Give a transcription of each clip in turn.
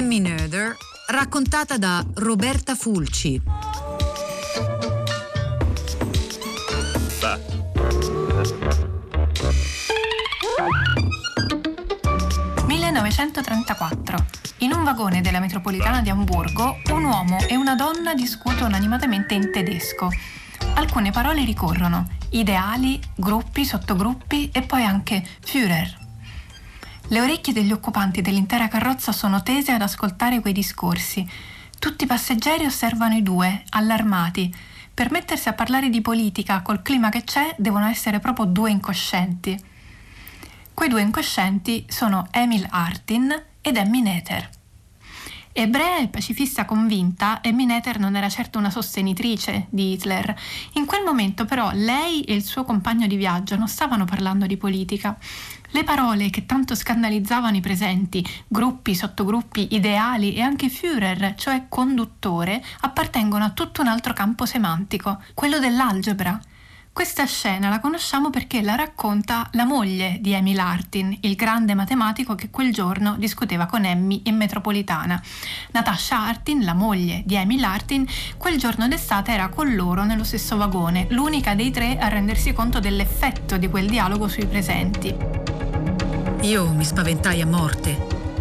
Emmy Noether, raccontata da Roberta Fulci. Va. 1934. In un vagone della metropolitana di Amburgo, un uomo e una donna discutono animatamente in tedesco. Alcune parole ricorrono: ideali, gruppi, sottogruppi e poi anche Führer. Le orecchie degli occupanti dell'intera carrozza sono tese ad ascoltare quei discorsi. Tutti i passeggeri osservano i due, allarmati. Per mettersi a parlare di politica col clima che c'è, devono essere proprio due incoscienti. Quei due incoscienti sono Emil Artin ed Emmy Nether. Ebrea e pacifista convinta, Emmy Nether non era certo una sostenitrice di Hitler. In quel momento però lei e il suo compagno di viaggio non stavano parlando di politica. Le parole che tanto scandalizzavano i presenti, gruppi, sottogruppi, ideali e anche Führer, cioè conduttore, appartengono a tutto un altro campo semantico, quello dell'algebra. Questa scena la conosciamo perché la racconta la moglie di Emil Artin, il grande matematico che quel giorno discuteva con Emmy in metropolitana. Natasha Artin, la moglie di Emil Artin, quel giorno d'estate era con loro nello stesso vagone, l'unica dei tre a rendersi conto dell'effetto di quel dialogo sui presenti. Io mi spaventai a morte.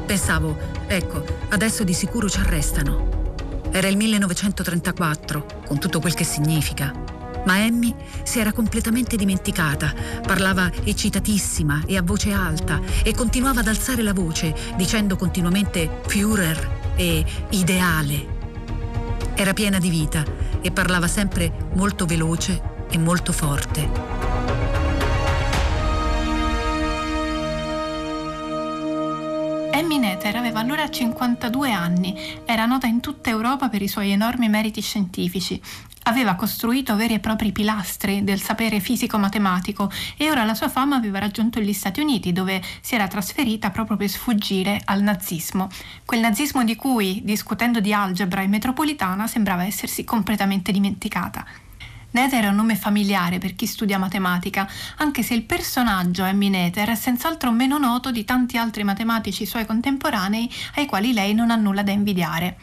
Pensavo, ecco, adesso di sicuro ci arrestano. Era il 1934, con tutto quel che significa. Ma Emmy si era completamente dimenticata, parlava eccitatissima e a voce alta e continuava ad alzare la voce dicendo continuamente Führer e ideale. Era piena di vita e parlava sempre molto veloce e molto forte. Emmy Noether aveva allora 52 anni, era nota in tutta Europa per i suoi enormi meriti scientifici. Aveva costruito veri e propri pilastri del sapere fisico-matematico e ora la sua fama aveva raggiunto gli Stati Uniti, dove si era trasferita proprio per sfuggire al nazismo. Quel nazismo di cui, discutendo di algebra in metropolitana, sembrava essersi completamente dimenticata. Nether è un nome familiare per chi studia matematica, anche se il personaggio Emmy Nether è senz'altro meno noto di tanti altri matematici suoi contemporanei ai quali lei non ha nulla da invidiare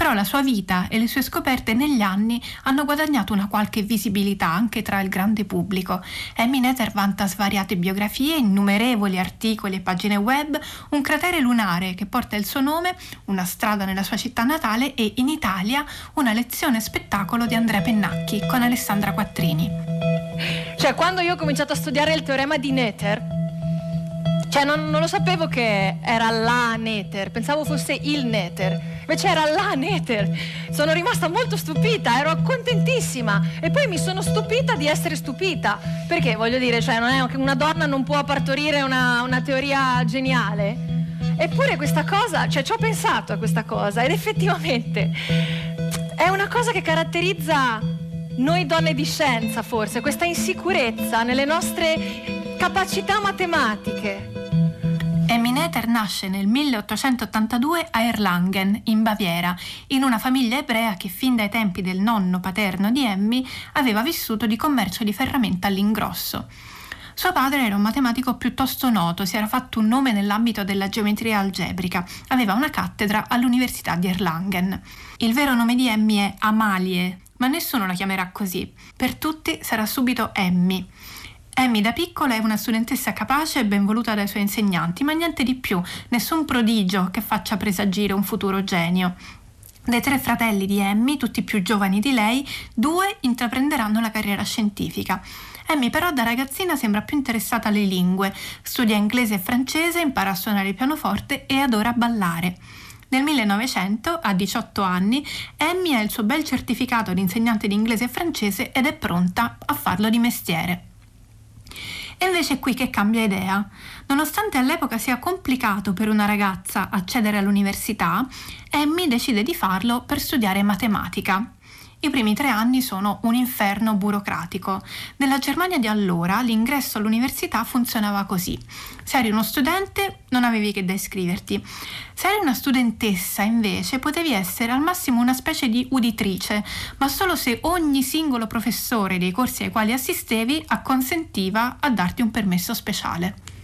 però la sua vita e le sue scoperte negli anni hanno guadagnato una qualche visibilità anche tra il grande pubblico. Amy Nether vanta svariate biografie, innumerevoli articoli e pagine web, un cratere lunare che porta il suo nome, una strada nella sua città natale e in Italia una lezione spettacolo di Andrea Pennacchi con Alessandra Quattrini. Cioè, quando io ho cominciato a studiare il teorema di Nether, cioè non, non, lo sapevo che era la Nether, pensavo fosse il Nether invece era la Nether. Sono rimasta molto stupita, ero contentissima e poi mi sono stupita di essere stupita, perché voglio dire, cioè, non è che una donna non può partorire una, una teoria geniale. Eppure questa cosa, cioè ci ho pensato a questa cosa ed effettivamente è una cosa che caratterizza noi donne di scienza forse, questa insicurezza nelle nostre capacità matematiche. Emmy Noether nasce nel 1882 a Erlangen, in Baviera, in una famiglia ebrea che fin dai tempi del nonno paterno di Emmy aveva vissuto di commercio di ferramenta all'ingrosso. Suo padre era un matematico piuttosto noto, si era fatto un nome nell'ambito della geometria algebrica, aveva una cattedra all'Università di Erlangen. Il vero nome di Emmy è Amalie, ma nessuno la chiamerà così. Per tutti sarà subito Emmy. Amy da piccola è una studentessa capace e ben voluta dai suoi insegnanti, ma niente di più, nessun prodigio che faccia presagire un futuro genio. Dei tre fratelli di Emmy, tutti più giovani di lei, due intraprenderanno la carriera scientifica. Emmy però da ragazzina sembra più interessata alle lingue, studia inglese e francese, impara a suonare il pianoforte e adora ballare. Nel 1900, a 18 anni, Emmy ha il suo bel certificato di insegnante di inglese e francese ed è pronta a farlo di mestiere. E invece è qui che cambia idea. Nonostante all'epoca sia complicato per una ragazza accedere all'università, Emmy decide di farlo per studiare matematica. I primi tre anni sono un inferno burocratico. Nella Germania di allora l'ingresso all'università funzionava così. Se eri uno studente non avevi che da iscriverti. Se eri una studentessa invece potevi essere al massimo una specie di uditrice, ma solo se ogni singolo professore dei corsi ai quali assistevi acconsentiva a darti un permesso speciale.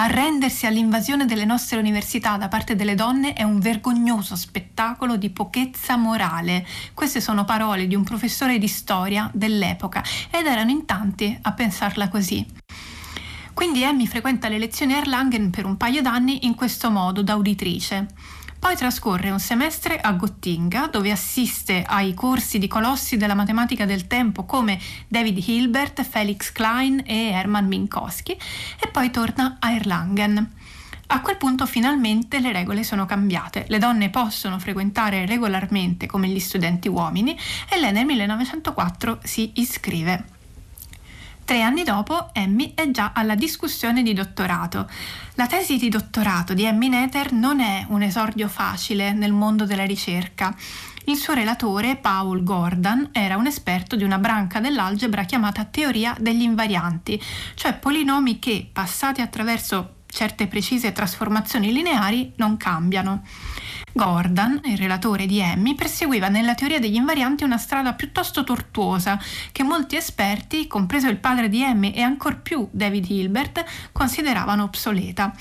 Arrendersi all'invasione delle nostre università da parte delle donne è un vergognoso spettacolo di pochezza morale. Queste sono parole di un professore di storia dell'epoca ed erano in tanti a pensarla così. Quindi Emmy frequenta le lezioni Erlangen per un paio d'anni in questo modo, da uditrice. Poi trascorre un semestre a Gottinga, dove assiste ai corsi di colossi della matematica del tempo come David Hilbert, Felix Klein e Hermann Minkowski, e poi torna a Erlangen. A quel punto finalmente le regole sono cambiate. Le donne possono frequentare regolarmente come gli studenti uomini e lei nel 1904 si iscrive. Tre anni dopo, Emmy è già alla discussione di dottorato. La tesi di dottorato di Emmy Nether non è un esordio facile nel mondo della ricerca. Il suo relatore, Paul Gordon, era un esperto di una branca dell'algebra chiamata teoria degli invarianti, cioè polinomi che, passati attraverso certe precise trasformazioni lineari, non cambiano. Gordon, il relatore di Emmy, perseguiva nella teoria degli invarianti una strada piuttosto tortuosa che molti esperti, compreso il padre di Emmy e ancor più David Hilbert, consideravano obsoleta.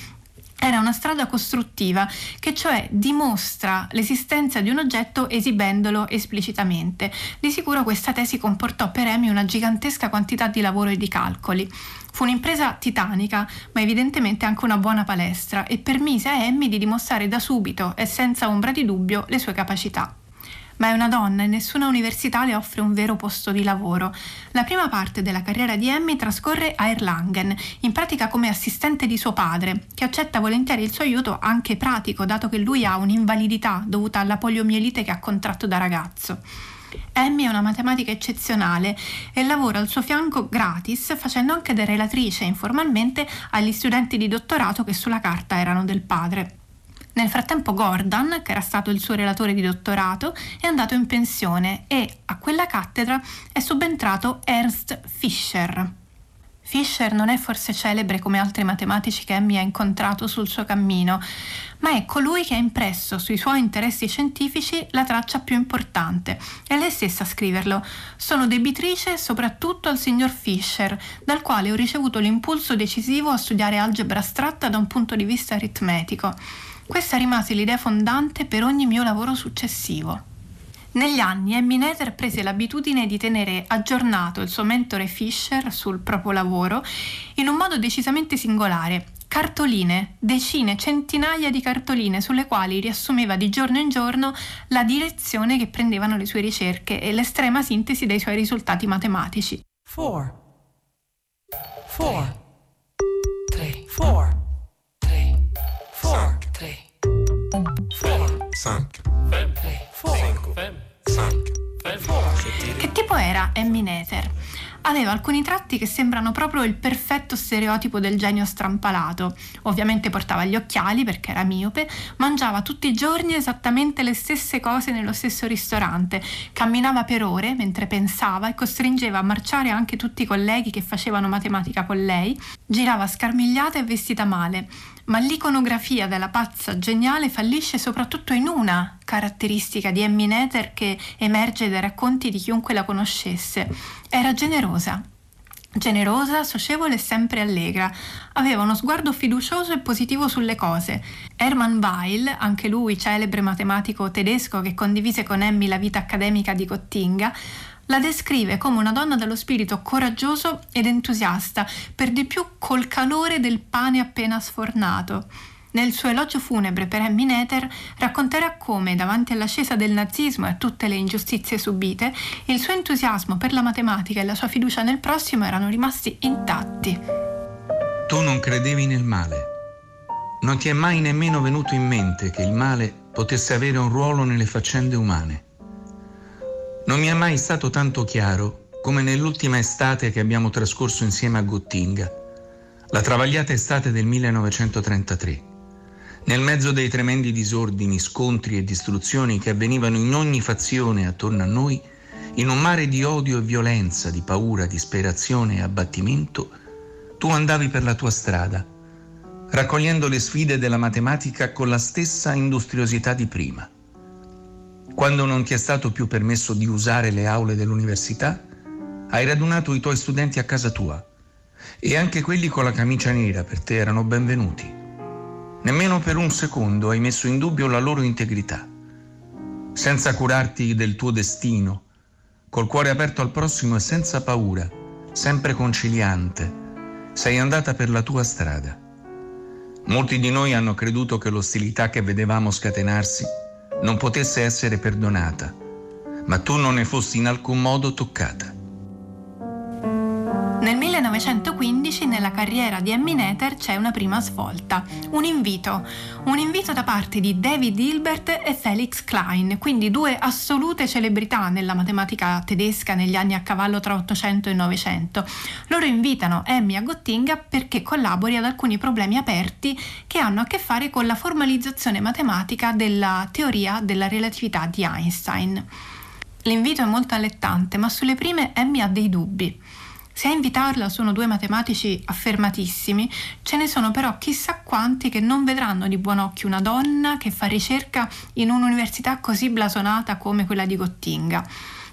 Era una strada costruttiva che cioè dimostra l'esistenza di un oggetto esibendolo esplicitamente. Di sicuro questa tesi comportò per Emmy una gigantesca quantità di lavoro e di calcoli. Fu un'impresa titanica, ma evidentemente anche una buona palestra e permise a Emmy di dimostrare da subito e senza ombra di dubbio le sue capacità ma è una donna e nessuna università le offre un vero posto di lavoro. La prima parte della carriera di Emmy trascorre a Erlangen, in pratica come assistente di suo padre, che accetta volentieri il suo aiuto anche pratico, dato che lui ha un'invalidità dovuta alla poliomielite che ha contratto da ragazzo. Emmy è una matematica eccezionale e lavora al suo fianco gratis facendo anche da relatrice informalmente agli studenti di dottorato che sulla carta erano del padre. Nel frattempo Gordon, che era stato il suo relatore di dottorato, è andato in pensione e a quella cattedra è subentrato Ernst Fischer. Fischer non è forse celebre come altri matematici che Emmy ha incontrato sul suo cammino, ma è colui che ha impresso sui suoi interessi scientifici la traccia più importante. È lei stessa a scriverlo. Sono debitrice soprattutto al signor Fischer, dal quale ho ricevuto l'impulso decisivo a studiare algebra astratta da un punto di vista aritmetico. Questa rimase l'idea fondante per ogni mio lavoro successivo. Negli anni Emmy Nether prese l'abitudine di tenere aggiornato il suo mentore Fisher sul proprio lavoro in un modo decisamente singolare. Cartoline, decine, centinaia di cartoline sulle quali riassumeva di giorno in giorno la direzione che prendevano le sue ricerche e l'estrema sintesi dei suoi risultati matematici. 4 4 3 4 5, 5, Che tipo era Emmy Nether? Aveva alcuni tratti che sembrano proprio il perfetto stereotipo del genio strampalato. Ovviamente portava gli occhiali perché era miope, mangiava tutti i giorni esattamente le stesse cose nello stesso ristorante, camminava per ore mentre pensava e costringeva a marciare anche tutti i colleghi che facevano matematica con lei, girava scarmigliata e vestita male ma l'iconografia della pazza geniale fallisce soprattutto in una caratteristica di Emmy Nether che emerge dai racconti di chiunque la conoscesse. Era generosa. Generosa, socievole e sempre allegra. Aveva uno sguardo fiducioso e positivo sulle cose. Hermann Weil, anche lui celebre matematico tedesco che condivise con Emmy la vita accademica di Gottinga, la descrive come una donna dallo spirito coraggioso ed entusiasta, per di più col calore del pane appena sfornato. Nel suo elogio funebre per Emmy Nether racconterà come, davanti all'ascesa del nazismo e a tutte le ingiustizie subite, il suo entusiasmo per la matematica e la sua fiducia nel prossimo erano rimasti intatti. Tu non credevi nel male. Non ti è mai nemmeno venuto in mente che il male potesse avere un ruolo nelle faccende umane. Non mi è mai stato tanto chiaro come nell'ultima estate che abbiamo trascorso insieme a Gottinga, la travagliata estate del 1933. Nel mezzo dei tremendi disordini, scontri e distruzioni che avvenivano in ogni fazione attorno a noi, in un mare di odio e violenza, di paura, disperazione e abbattimento, tu andavi per la tua strada, raccogliendo le sfide della matematica con la stessa industriosità di prima. Quando non ti è stato più permesso di usare le aule dell'università, hai radunato i tuoi studenti a casa tua E anche quelli con la camicia nera per te erano benvenuti. Nemmeno per un secondo hai messo in dubbio la loro integrità. Senza curarti del tuo destino, col cuore aperto al prossimo e senza paura, sempre conciliante, sei andata per la tua strada. Molti di noi hanno creduto che l'ostilità che vedevamo scatenarsi non potesse essere perdonata, ma tu non ne fossi in alcun modo toccata. Nel 1915 nella carriera di Emmy Noether c'è una prima svolta, un invito, un invito da parte di David Hilbert e Felix Klein, quindi due assolute celebrità nella matematica tedesca negli anni a cavallo tra 800 e 900. Loro invitano Emmy a Gottinga perché collabori ad alcuni problemi aperti che hanno a che fare con la formalizzazione matematica della teoria della relatività di Einstein. L'invito è molto allettante, ma sulle prime Emmy ha dei dubbi. Se a invitarla sono due matematici affermatissimi, ce ne sono però chissà quanti che non vedranno di buon occhio una donna che fa ricerca in un'università così blasonata come quella di Gottinga.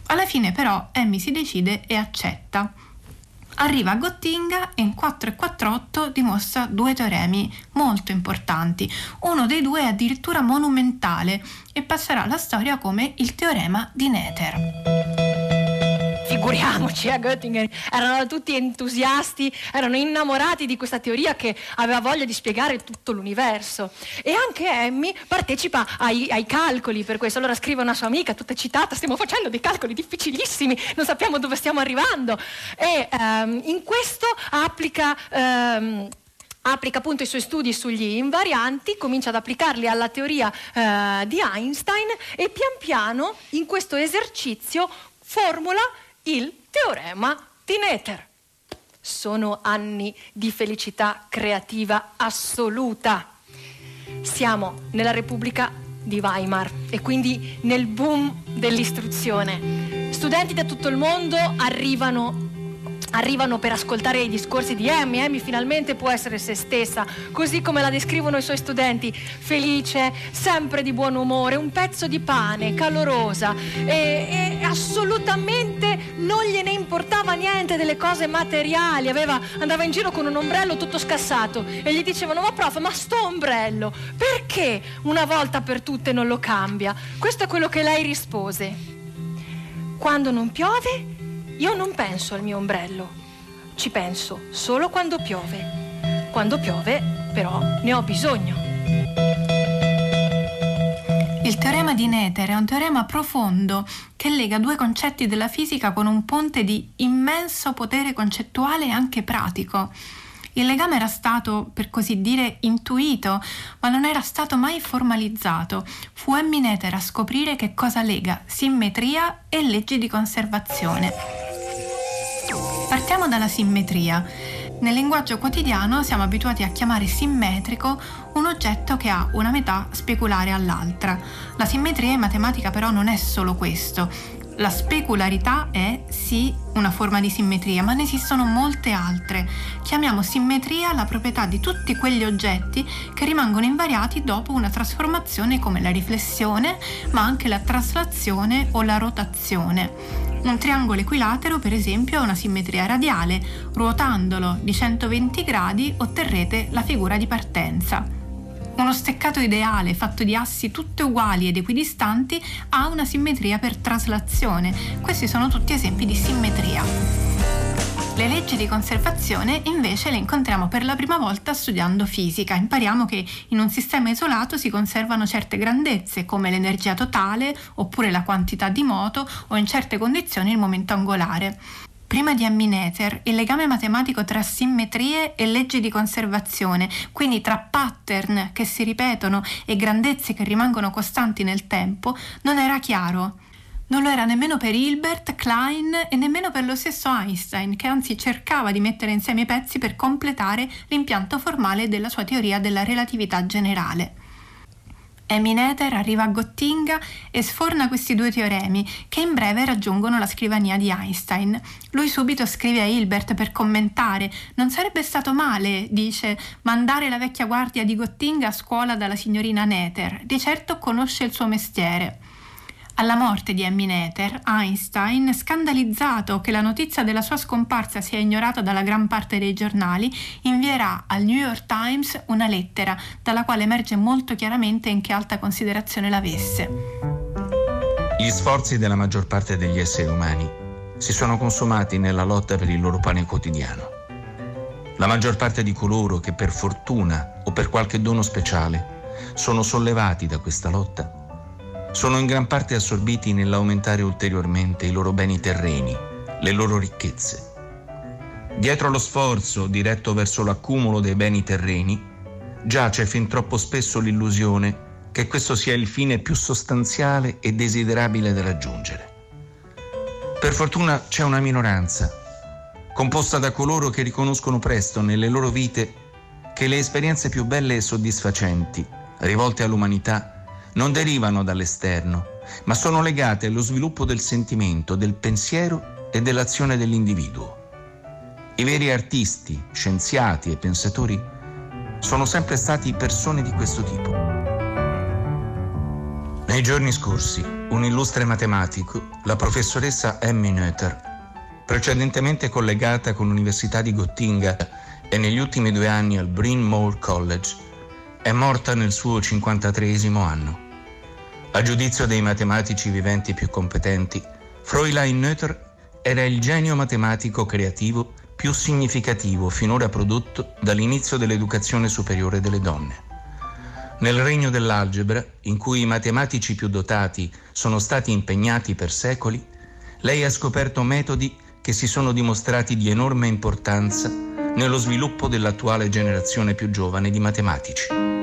Alla fine però Emmy si decide e accetta. Arriva a Gottinga e in 448 dimostra due teoremi molto importanti. Uno dei due è addirittura monumentale e passerà alla storia come il teorema di Noether figuriamoci a Göttingen, erano tutti entusiasti, erano innamorati di questa teoria che aveva voglia di spiegare tutto l'universo. E anche Emmy partecipa ai, ai calcoli per questo. Allora scrive una sua amica, tutta citata, stiamo facendo dei calcoli difficilissimi, non sappiamo dove stiamo arrivando. E um, in questo applica... Um, applica appunto i suoi studi sugli invarianti, comincia ad applicarli alla teoria eh, di Einstein e pian piano in questo esercizio formula il teorema di Noether. Sono anni di felicità creativa assoluta. Siamo nella Repubblica di Weimar e quindi nel boom dell'istruzione. Studenti da tutto il mondo arrivano arrivano per ascoltare i discorsi di Amy. Amy finalmente può essere se stessa, così come la descrivono i suoi studenti, felice, sempre di buon umore, un pezzo di pane, calorosa e, e assolutamente non gliene importava niente delle cose materiali. Aveva, andava in giro con un ombrello tutto scassato e gli dicevano ma prof, ma sto ombrello, perché una volta per tutte non lo cambia? Questo è quello che lei rispose. Quando non piove io non penso al mio ombrello, ci penso solo quando piove. Quando piove, però, ne ho bisogno. Il teorema di Noether è un teorema profondo che lega due concetti della fisica con un ponte di immenso potere concettuale e anche pratico. Il legame era stato, per così dire, intuito, ma non era stato mai formalizzato. Fu Emmy Noether a scoprire che cosa lega simmetria e leggi di conservazione. Partiamo dalla simmetria. Nel linguaggio quotidiano siamo abituati a chiamare simmetrico un oggetto che ha una metà speculare all'altra. La simmetria in matematica però non è solo questo. La specularità è sì una forma di simmetria, ma ne esistono molte altre. Chiamiamo simmetria la proprietà di tutti quegli oggetti che rimangono invariati dopo una trasformazione come la riflessione, ma anche la traslazione o la rotazione. Un triangolo equilatero, per esempio, ha una simmetria radiale. Ruotandolo di 120 gradi otterrete la figura di partenza. Uno steccato ideale fatto di assi tutte uguali ed equidistanti ha una simmetria per traslazione. Questi sono tutti esempi di simmetria. Le leggi di conservazione invece le incontriamo per la prima volta studiando fisica. Impariamo che in un sistema isolato si conservano certe grandezze come l'energia totale oppure la quantità di moto o in certe condizioni il momento angolare. Prima di Ammineter, il legame matematico tra simmetrie e leggi di conservazione, quindi tra pattern che si ripetono e grandezze che rimangono costanti nel tempo, non era chiaro. Non lo era nemmeno per Hilbert, Klein e nemmeno per lo stesso Einstein, che anzi cercava di mettere insieme i pezzi per completare l'impianto formale della sua teoria della relatività generale. Noether arriva a Gottinga e sforna questi due teoremi, che in breve raggiungono la scrivania di Einstein. Lui subito scrive a Hilbert per commentare: Non sarebbe stato male, dice, mandare la vecchia guardia di Gottinga a scuola dalla signorina Noether. Di certo conosce il suo mestiere. Alla morte di Emmy Noether, Einstein, scandalizzato che la notizia della sua scomparsa sia ignorata dalla gran parte dei giornali, invierà al New York Times una lettera dalla quale emerge molto chiaramente in che alta considerazione l'avesse. Gli sforzi della maggior parte degli esseri umani si sono consumati nella lotta per il loro pane quotidiano. La maggior parte di coloro che per fortuna o per qualche dono speciale sono sollevati da questa lotta sono in gran parte assorbiti nell'aumentare ulteriormente i loro beni terreni, le loro ricchezze. Dietro lo sforzo diretto verso l'accumulo dei beni terreni giace fin troppo spesso l'illusione che questo sia il fine più sostanziale e desiderabile da raggiungere. Per fortuna c'è una minoranza, composta da coloro che riconoscono presto nelle loro vite che le esperienze più belle e soddisfacenti, rivolte all'umanità, non derivano dall'esterno, ma sono legate allo sviluppo del sentimento, del pensiero e dell'azione dell'individuo. I veri artisti, scienziati e pensatori sono sempre stati persone di questo tipo. Nei giorni scorsi, un illustre matematico, la professoressa Emmy Noether, precedentemente collegata con l'Università di Gottinga e negli ultimi due anni al Bryn Mawr College, è morta nel suo 53 anno. A giudizio dei matematici viventi più competenti, Fräulein Noether era il genio matematico creativo più significativo finora prodotto dall'inizio dell'educazione superiore delle donne. Nel regno dell'algebra, in cui i matematici più dotati sono stati impegnati per secoli, lei ha scoperto metodi che si sono dimostrati di enorme importanza nello sviluppo dell'attuale generazione più giovane di matematici.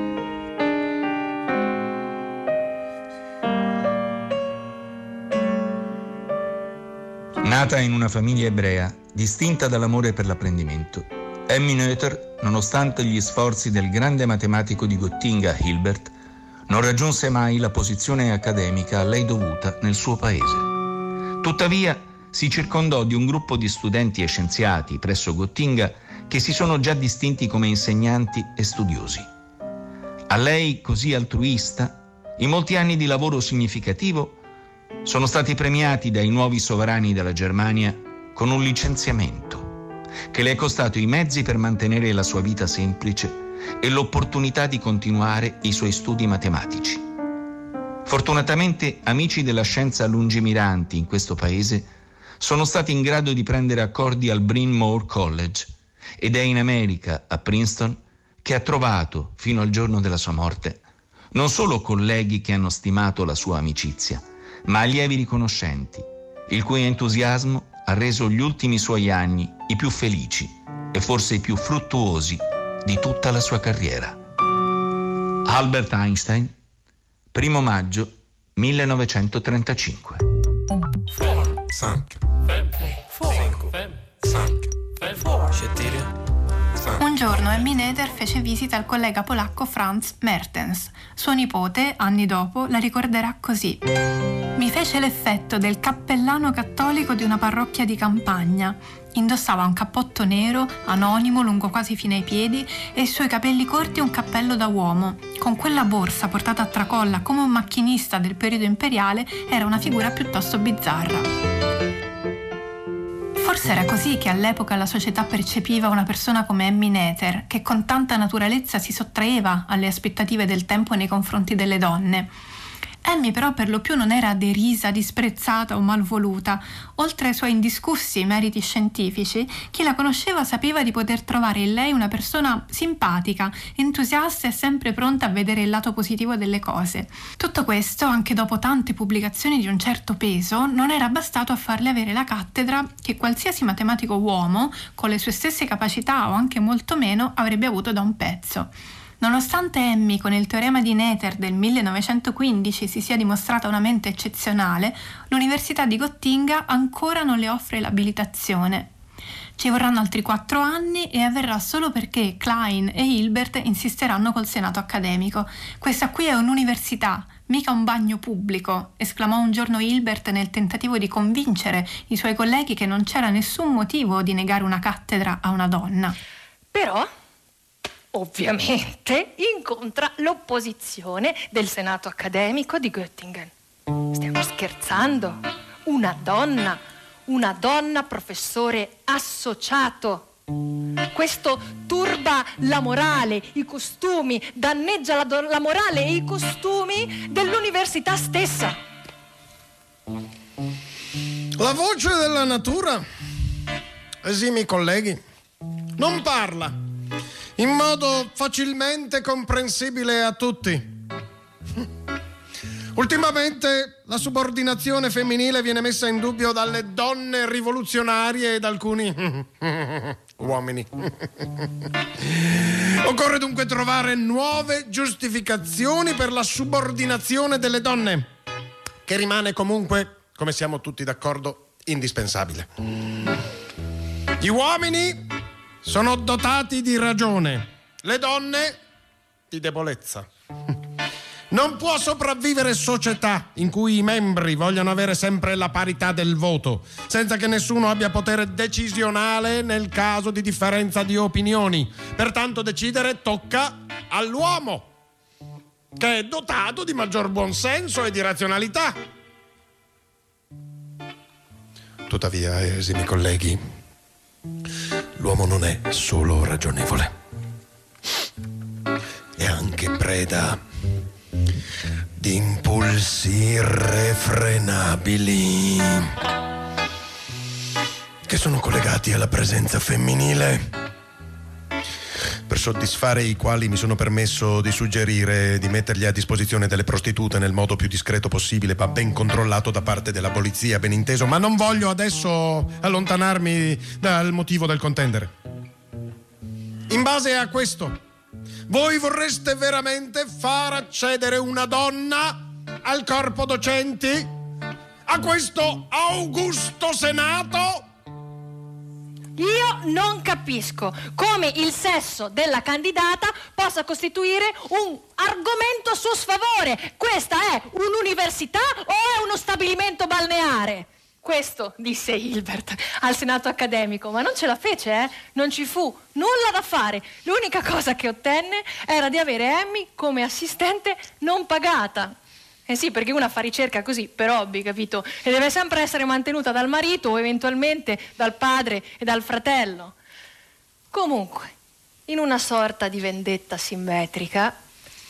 Nata in una famiglia ebrea, distinta dall'amore per l'apprendimento, Emmy Noether, nonostante gli sforzi del grande matematico di Gottinga Hilbert, non raggiunse mai la posizione accademica a lei dovuta nel suo paese. Tuttavia, si circondò di un gruppo di studenti e scienziati presso Gottinga che si sono già distinti come insegnanti e studiosi. A lei, così altruista, i molti anni di lavoro significativo sono stati premiati dai nuovi sovrani della Germania con un licenziamento che le è costato i mezzi per mantenere la sua vita semplice e l'opportunità di continuare i suoi studi matematici. Fortunatamente amici della scienza lungimiranti in questo paese sono stati in grado di prendere accordi al Bryn Mawr College ed è in America, a Princeton, che ha trovato, fino al giorno della sua morte, non solo colleghi che hanno stimato la sua amicizia, ma allievi riconoscenti, il cui entusiasmo ha reso gli ultimi suoi anni i più felici e forse i più fruttuosi di tutta la sua carriera. Albert Einstein, 1 maggio 1935. Un giorno Emmy Neder fece visita al collega polacco Franz Mertens. Suo nipote, anni dopo, la ricorderà così. Mi fece l'effetto del cappellano cattolico di una parrocchia di campagna. Indossava un cappotto nero, anonimo, lungo quasi fino ai piedi, e i suoi capelli corti un cappello da uomo. Con quella borsa portata a tracolla come un macchinista del periodo imperiale, era una figura piuttosto bizzarra. Forse era così che all'epoca la società percepiva una persona come Emmy Noether, che con tanta naturalezza si sottraeva alle aspettative del tempo nei confronti delle donne. Amy però per lo più non era derisa, disprezzata o malvoluta. Oltre ai suoi indiscussi meriti scientifici, chi la conosceva sapeva di poter trovare in lei una persona simpatica, entusiasta e sempre pronta a vedere il lato positivo delle cose. Tutto questo, anche dopo tante pubblicazioni di un certo peso, non era bastato a farle avere la cattedra che qualsiasi matematico uomo, con le sue stesse capacità o anche molto meno, avrebbe avuto da un pezzo. Nonostante Emmy con il teorema di Nether del 1915 si sia dimostrata una mente eccezionale, l'Università di Gottinga ancora non le offre l'abilitazione. Ci vorranno altri quattro anni e avverrà solo perché Klein e Hilbert insisteranno col senato accademico. Questa qui è un'università, mica un bagno pubblico, esclamò un giorno Hilbert nel tentativo di convincere i suoi colleghi che non c'era nessun motivo di negare una cattedra a una donna. Però ovviamente incontra l'opposizione del Senato accademico di Göttingen. Stiamo scherzando? Una donna, una donna professore associato. Questo turba la morale, i costumi, danneggia la, do- la morale e i costumi dell'università stessa. La voce della natura, esimi colleghi, non parla in modo facilmente comprensibile a tutti. Ultimamente la subordinazione femminile viene messa in dubbio dalle donne rivoluzionarie e da alcuni uomini. Occorre dunque trovare nuove giustificazioni per la subordinazione delle donne, che rimane comunque, come siamo tutti d'accordo, indispensabile. Gli uomini sono dotati di ragione, le donne di debolezza. Non può sopravvivere società in cui i membri vogliano avere sempre la parità del voto, senza che nessuno abbia potere decisionale nel caso di differenza di opinioni. Pertanto decidere tocca all'uomo, che è dotato di maggior buonsenso e di razionalità. Tuttavia, esimi colleghi, l'uomo non è solo ragionevole, è anche preda di impulsi irrefrenabili che sono collegati alla presenza femminile per soddisfare i quali mi sono permesso di suggerire di metterli a disposizione delle prostitute nel modo più discreto possibile, ma ben controllato da parte della polizia, ben inteso. Ma non voglio adesso allontanarmi dal motivo del contendere. In base a questo, voi vorreste veramente far accedere una donna al corpo docenti? A questo augusto Senato? Io non capisco come il sesso della candidata possa costituire un argomento a suo sfavore. Questa è un'università o è uno stabilimento balneare? Questo disse Hilbert al senato accademico, ma non ce la fece, eh? Non ci fu nulla da fare. L'unica cosa che ottenne era di avere Emmy come assistente non pagata. Eh sì, perché una fa ricerca così, per hobby, capito? E deve sempre essere mantenuta dal marito o eventualmente dal padre e dal fratello. Comunque, in una sorta di vendetta simmetrica,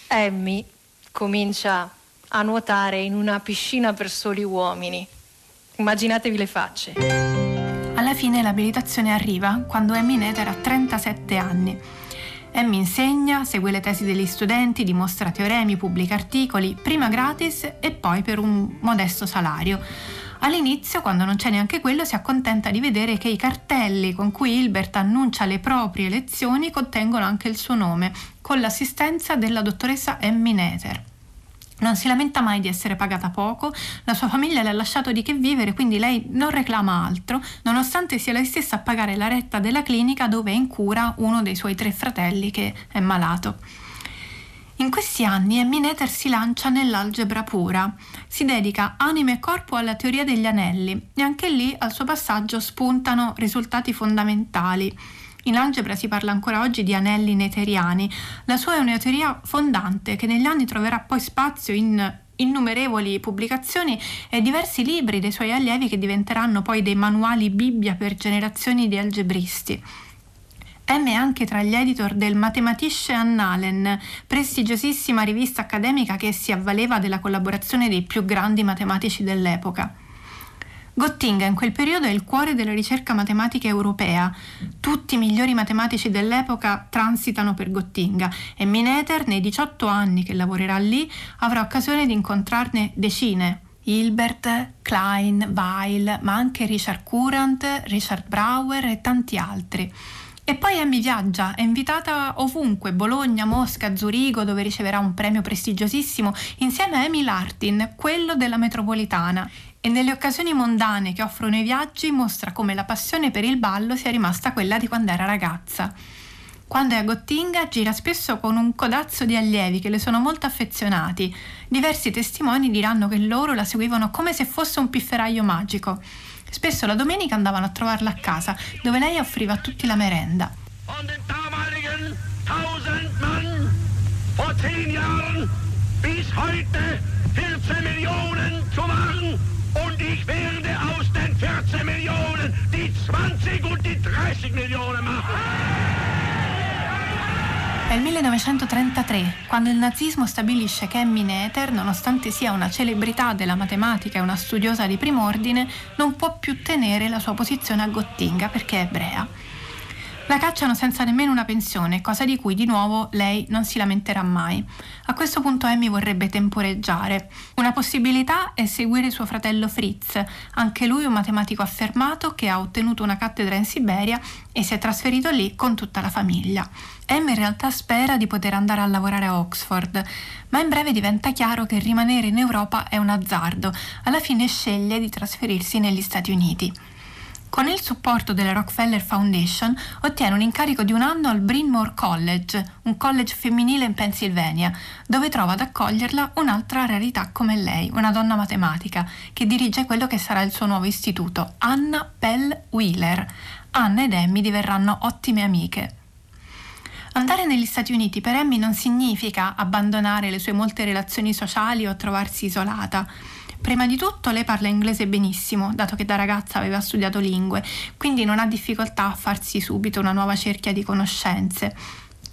Emmy comincia a nuotare in una piscina per soli uomini. Immaginatevi le facce. Alla fine l'abilitazione arriva quando Emmy Nether ha 37 anni. Emmy insegna, segue le tesi degli studenti, dimostra teoremi, pubblica articoli, prima gratis e poi per un modesto salario. All'inizio, quando non c'è neanche quello, si accontenta di vedere che i cartelli con cui Hilbert annuncia le proprie lezioni contengono anche il suo nome, con l'assistenza della dottoressa Emmy Nether. Non si lamenta mai di essere pagata poco, la sua famiglia le ha lasciato di che vivere, quindi lei non reclama altro, nonostante sia lei stessa a pagare la retta della clinica dove è in cura uno dei suoi tre fratelli che è malato. In questi anni Emmy Noether si lancia nell'algebra pura, si dedica anima e corpo alla teoria degli anelli e anche lì al suo passaggio spuntano risultati fondamentali. In algebra si parla ancora oggi di anelli neteriani. La sua è una teoria fondante che negli anni troverà poi spazio in innumerevoli pubblicazioni e diversi libri dei suoi allievi che diventeranno poi dei manuali Bibbia per generazioni di algebristi. M è anche tra gli editor del Mathematische Annalen, prestigiosissima rivista accademica che si avvaleva della collaborazione dei più grandi matematici dell'epoca. Gottinga in quel periodo è il cuore della ricerca matematica europea. Tutti i migliori matematici dell'epoca transitano per Gottinga e Mineter, nei 18 anni che lavorerà lì, avrà occasione di incontrarne decine. Hilbert, Klein, Weil, ma anche Richard Courant, Richard Brauer e tanti altri. E poi Emmy viaggia, è invitata ovunque, Bologna, Mosca, Zurigo, dove riceverà un premio prestigiosissimo, insieme a Emil Artin, quello della metropolitana e nelle occasioni mondane che offrono i viaggi mostra come la passione per il ballo sia rimasta quella di quando era ragazza. Quando è a Gottinga gira spesso con un codazzo di allievi che le sono molto affezionati. Diversi testimoni diranno che loro la seguivano come se fosse un pifferaio magico. Spesso la domenica andavano a trovarla a casa, dove lei offriva a tutti la merenda. Von den damaligen tausend Mann vor zehn Jahren bis heute 14 Millionen zu machen und ich werde aus den 14 Millionen die 20 und die 30 Millionen machen. È il 1933, quando il nazismo stabilisce che Emmy Noether, nonostante sia una celebrità della matematica e una studiosa di prim'ordine, non può più tenere la sua posizione a Gottinga perché è ebrea. La cacciano senza nemmeno una pensione, cosa di cui di nuovo lei non si lamenterà mai. A questo punto Amy vorrebbe temporeggiare. Una possibilità è seguire suo fratello Fritz, anche lui un matematico affermato che ha ottenuto una cattedra in Siberia e si è trasferito lì con tutta la famiglia. Amy in realtà spera di poter andare a lavorare a Oxford, ma in breve diventa chiaro che rimanere in Europa è un azzardo. Alla fine sceglie di trasferirsi negli Stati Uniti. Con il supporto della Rockefeller Foundation ottiene un incarico di un anno al Bryn Mawr College, un college femminile in Pennsylvania, dove trova ad accoglierla un'altra rarità come lei, una donna matematica, che dirige quello che sarà il suo nuovo istituto, Anna Pell Wheeler. Anna ed Emmy diverranno ottime amiche. Andare negli Stati Uniti per Emmy non significa abbandonare le sue molte relazioni sociali o trovarsi isolata. Prima di tutto lei parla inglese benissimo, dato che da ragazza aveva studiato lingue, quindi non ha difficoltà a farsi subito una nuova cerchia di conoscenze.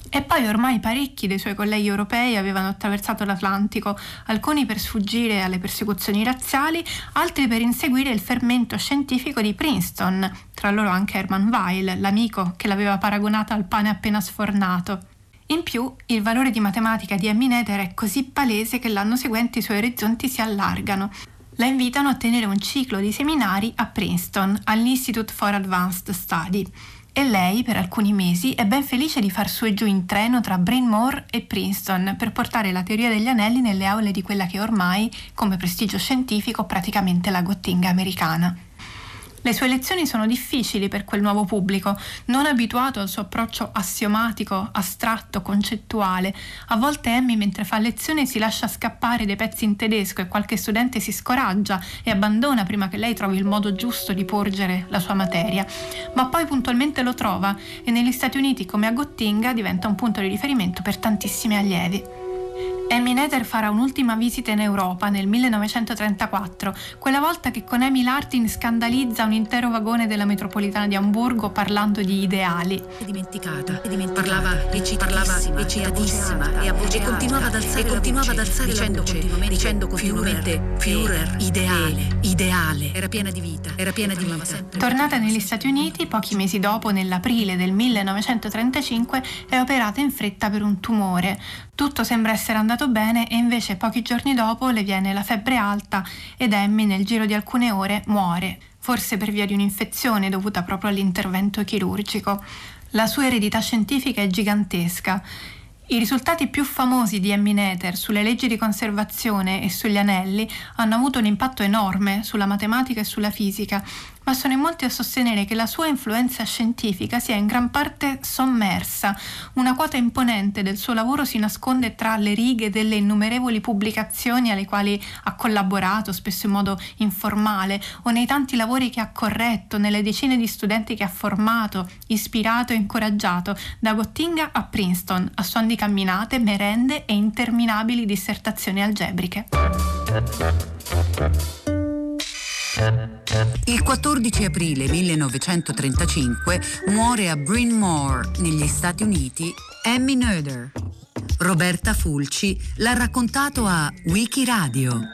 E poi ormai parecchi dei suoi colleghi europei avevano attraversato l'Atlantico, alcuni per sfuggire alle persecuzioni razziali, altri per inseguire il fermento scientifico di Princeton, tra loro anche Herman Weil, l'amico che l'aveva paragonata al pane appena sfornato. In più, il valore di matematica di Emmy Noether è così palese che l'anno seguente i suoi orizzonti si allargano. La invitano a tenere un ciclo di seminari a Princeton, all'Institute for Advanced Study. E lei, per alcuni mesi, è ben felice di far su e giù in treno tra Bryn Mawr e Princeton per portare la teoria degli anelli nelle aule di quella che ormai, come prestigio scientifico, praticamente la Gottinga americana. Le sue lezioni sono difficili per quel nuovo pubblico, non abituato al suo approccio assiomatico, astratto, concettuale. A volte Emmy mentre fa lezione si lascia scappare dei pezzi in tedesco e qualche studente si scoraggia e abbandona prima che lei trovi il modo giusto di porgere la sua materia. Ma poi puntualmente lo trova e negli Stati Uniti come a Gottinga diventa un punto di riferimento per tantissimi allievi. Amy Nether farà un'ultima visita in Europa nel 1934, quella volta che con Emil Artin scandalizza un intero vagone della metropolitana di Amburgo parlando di ideali. È dimenticata, è dimenticata, parlava eccitatissima, eccitatissima e, e continuava ad alzare, e continuava ad alzare dicendo, continuamente, dicendo continuamente Führer, ideale, ideale. Era piena di vita, era piena di vita. Tornata negli Stati Uniti, pochi mesi dopo, nell'aprile del 1935, è operata in fretta per un tumore. Tutto sembra essere andato bene e invece pochi giorni dopo le viene la febbre alta ed Emmy nel giro di alcune ore muore, forse per via di un'infezione dovuta proprio all'intervento chirurgico. La sua eredità scientifica è gigantesca. I risultati più famosi di Emmy Noether sulle leggi di conservazione e sugli anelli hanno avuto un impatto enorme sulla matematica e sulla fisica ma sono in molti a sostenere che la sua influenza scientifica sia in gran parte sommersa. Una quota imponente del suo lavoro si nasconde tra le righe delle innumerevoli pubblicazioni alle quali ha collaborato, spesso in modo informale, o nei tanti lavori che ha corretto, nelle decine di studenti che ha formato, ispirato e incoraggiato, da Gottinga a Princeton, a suon di camminate, merende e interminabili dissertazioni algebriche. Il 14 aprile 1935 muore a Bryn Mawr, negli Stati Uniti, Emmy Noether. Roberta Fulci l'ha raccontato a Wikiradio.